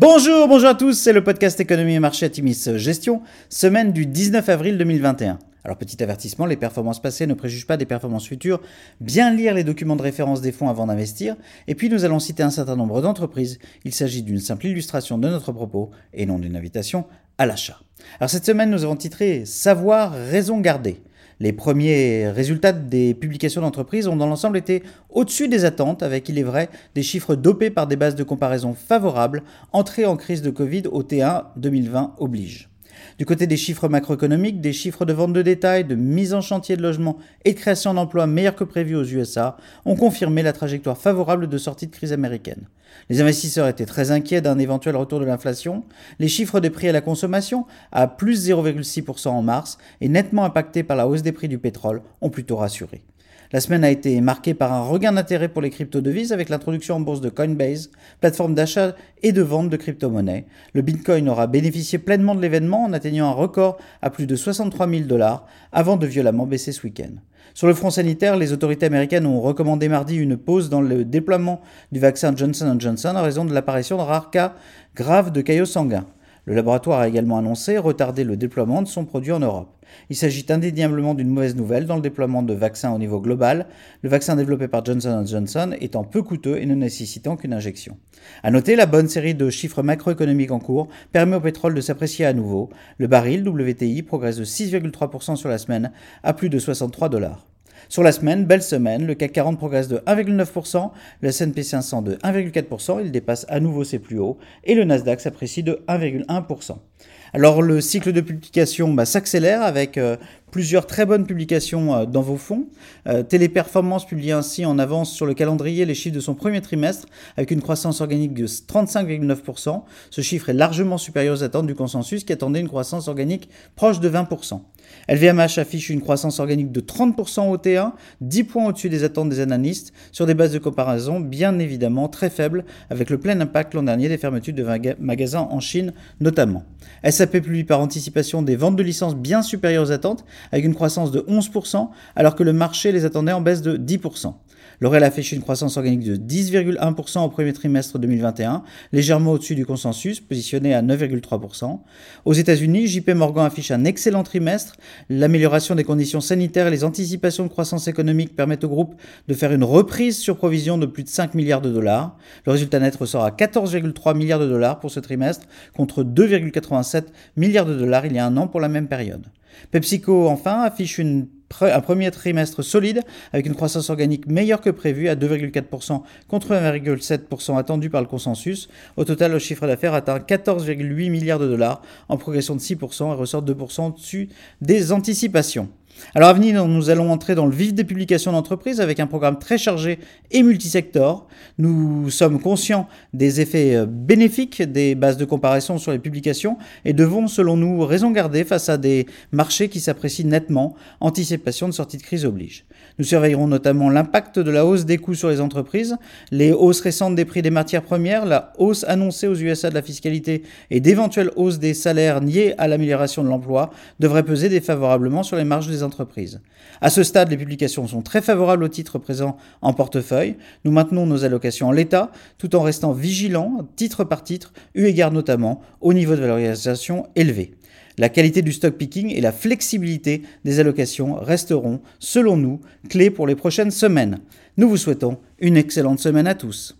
Bonjour, bonjour à tous, c'est le podcast Économie et Marché Atimis Gestion, semaine du 19 avril 2021. Alors petit avertissement, les performances passées ne préjugent pas des performances futures, bien lire les documents de référence des fonds avant d'investir, et puis nous allons citer un certain nombre d'entreprises, il s'agit d'une simple illustration de notre propos et non d'une invitation à l'achat. Alors cette semaine nous avons titré Savoir, raison garder. Les premiers résultats des publications d'entreprises ont dans l'ensemble été au-dessus des attentes, avec, il est vrai, des chiffres dopés par des bases de comparaison favorables, entrée en crise de Covid au T1 2020 oblige. Du côté des chiffres macroéconomiques, des chiffres de vente de détail, de mise en chantier de logements et de création d'emplois meilleurs que prévu aux USA ont confirmé la trajectoire favorable de sortie de crise américaine. Les investisseurs étaient très inquiets d'un éventuel retour de l'inflation. Les chiffres des prix à la consommation, à plus 0,6% en mars, et nettement impactés par la hausse des prix du pétrole, ont plutôt rassuré. La semaine a été marquée par un regain d'intérêt pour les crypto-devises avec l'introduction en bourse de Coinbase, plateforme d'achat et de vente de crypto-monnaies. Le Bitcoin aura bénéficié pleinement de l'événement en atteignant un record à plus de 63 000 dollars avant de violemment baisser ce week-end. Sur le front sanitaire, les autorités américaines ont recommandé mardi une pause dans le déploiement du vaccin Johnson Johnson en raison de l'apparition de rares cas graves de caillots sanguins. Le laboratoire a également annoncé retarder le déploiement de son produit en Europe. Il s'agit indéniablement d'une mauvaise nouvelle dans le déploiement de vaccins au niveau global, le vaccin développé par Johnson Johnson étant peu coûteux et ne nécessitant qu'une injection. A noter, la bonne série de chiffres macroéconomiques en cours permet au pétrole de s'apprécier à nouveau. Le baril WTI progresse de 6,3% sur la semaine à plus de 63 dollars. Sur la semaine, belle semaine, le CAC 40 progresse de 1,9%, le S&P 500 de 1,4%, il dépasse à nouveau ses plus hauts, et le Nasdaq s'apprécie de 1,1%. Alors le cycle de publication bah, s'accélère avec euh, plusieurs très bonnes publications euh, dans vos fonds. Euh, Téléperformance publie ainsi en avance sur le calendrier les chiffres de son premier trimestre avec une croissance organique de 35,9%. Ce chiffre est largement supérieur aux attentes du consensus qui attendait une croissance organique proche de 20%. LVMH affiche une croissance organique de 30% au T1, 10 points au-dessus des attentes des analystes, sur des bases de comparaison bien évidemment très faibles, avec le plein impact l'an dernier des fermetures de magasins en Chine notamment. SAP publie par anticipation des ventes de licences bien supérieures aux attentes, avec une croissance de 11%, alors que le marché les attendait en baisse de 10%. L'Oréal affiche une croissance organique de 10,1% au premier trimestre 2021, légèrement au-dessus du consensus, positionné à 9,3%. Aux États-Unis, JP Morgan affiche un excellent trimestre. L'amélioration des conditions sanitaires et les anticipations de croissance économique permettent au groupe de faire une reprise sur provision de plus de 5 milliards de dollars. Le résultat net ressort à 14,3 milliards de dollars pour ce trimestre, contre 2,87 milliards de dollars il y a un an pour la même période. PepsiCo, enfin, affiche une un premier trimestre solide avec une croissance organique meilleure que prévue à 2,4% contre 1,7% attendu par le consensus. Au total, le chiffre d'affaires atteint 14,8 milliards de dollars en progression de 6% et ressort 2% dessus des anticipations. Alors à venir, nous allons entrer dans le vif des publications d'entreprise avec un programme très chargé et multisector. Nous sommes conscients des effets euh, bénéfiques des bases de comparaison sur les publications et devons, selon nous, raison garder face à des marchés qui s'apprécient nettement. Anticipation de sortie de crise oblige. Nous surveillerons notamment l'impact de la hausse des coûts sur les entreprises, les hausses récentes des prix des matières premières, la hausse annoncée aux USA de la fiscalité et d'éventuelles hausses des salaires liées à l'amélioration de l'emploi devraient peser défavorablement sur les marges des entreprises entreprises. À ce stade, les publications sont très favorables aux titres présents en portefeuille. Nous maintenons nos allocations en l'état, tout en restant vigilants, titre par titre, eu égard notamment au niveau de valorisation élevé. La qualité du stock picking et la flexibilité des allocations resteront, selon nous, clés pour les prochaines semaines. Nous vous souhaitons une excellente semaine à tous.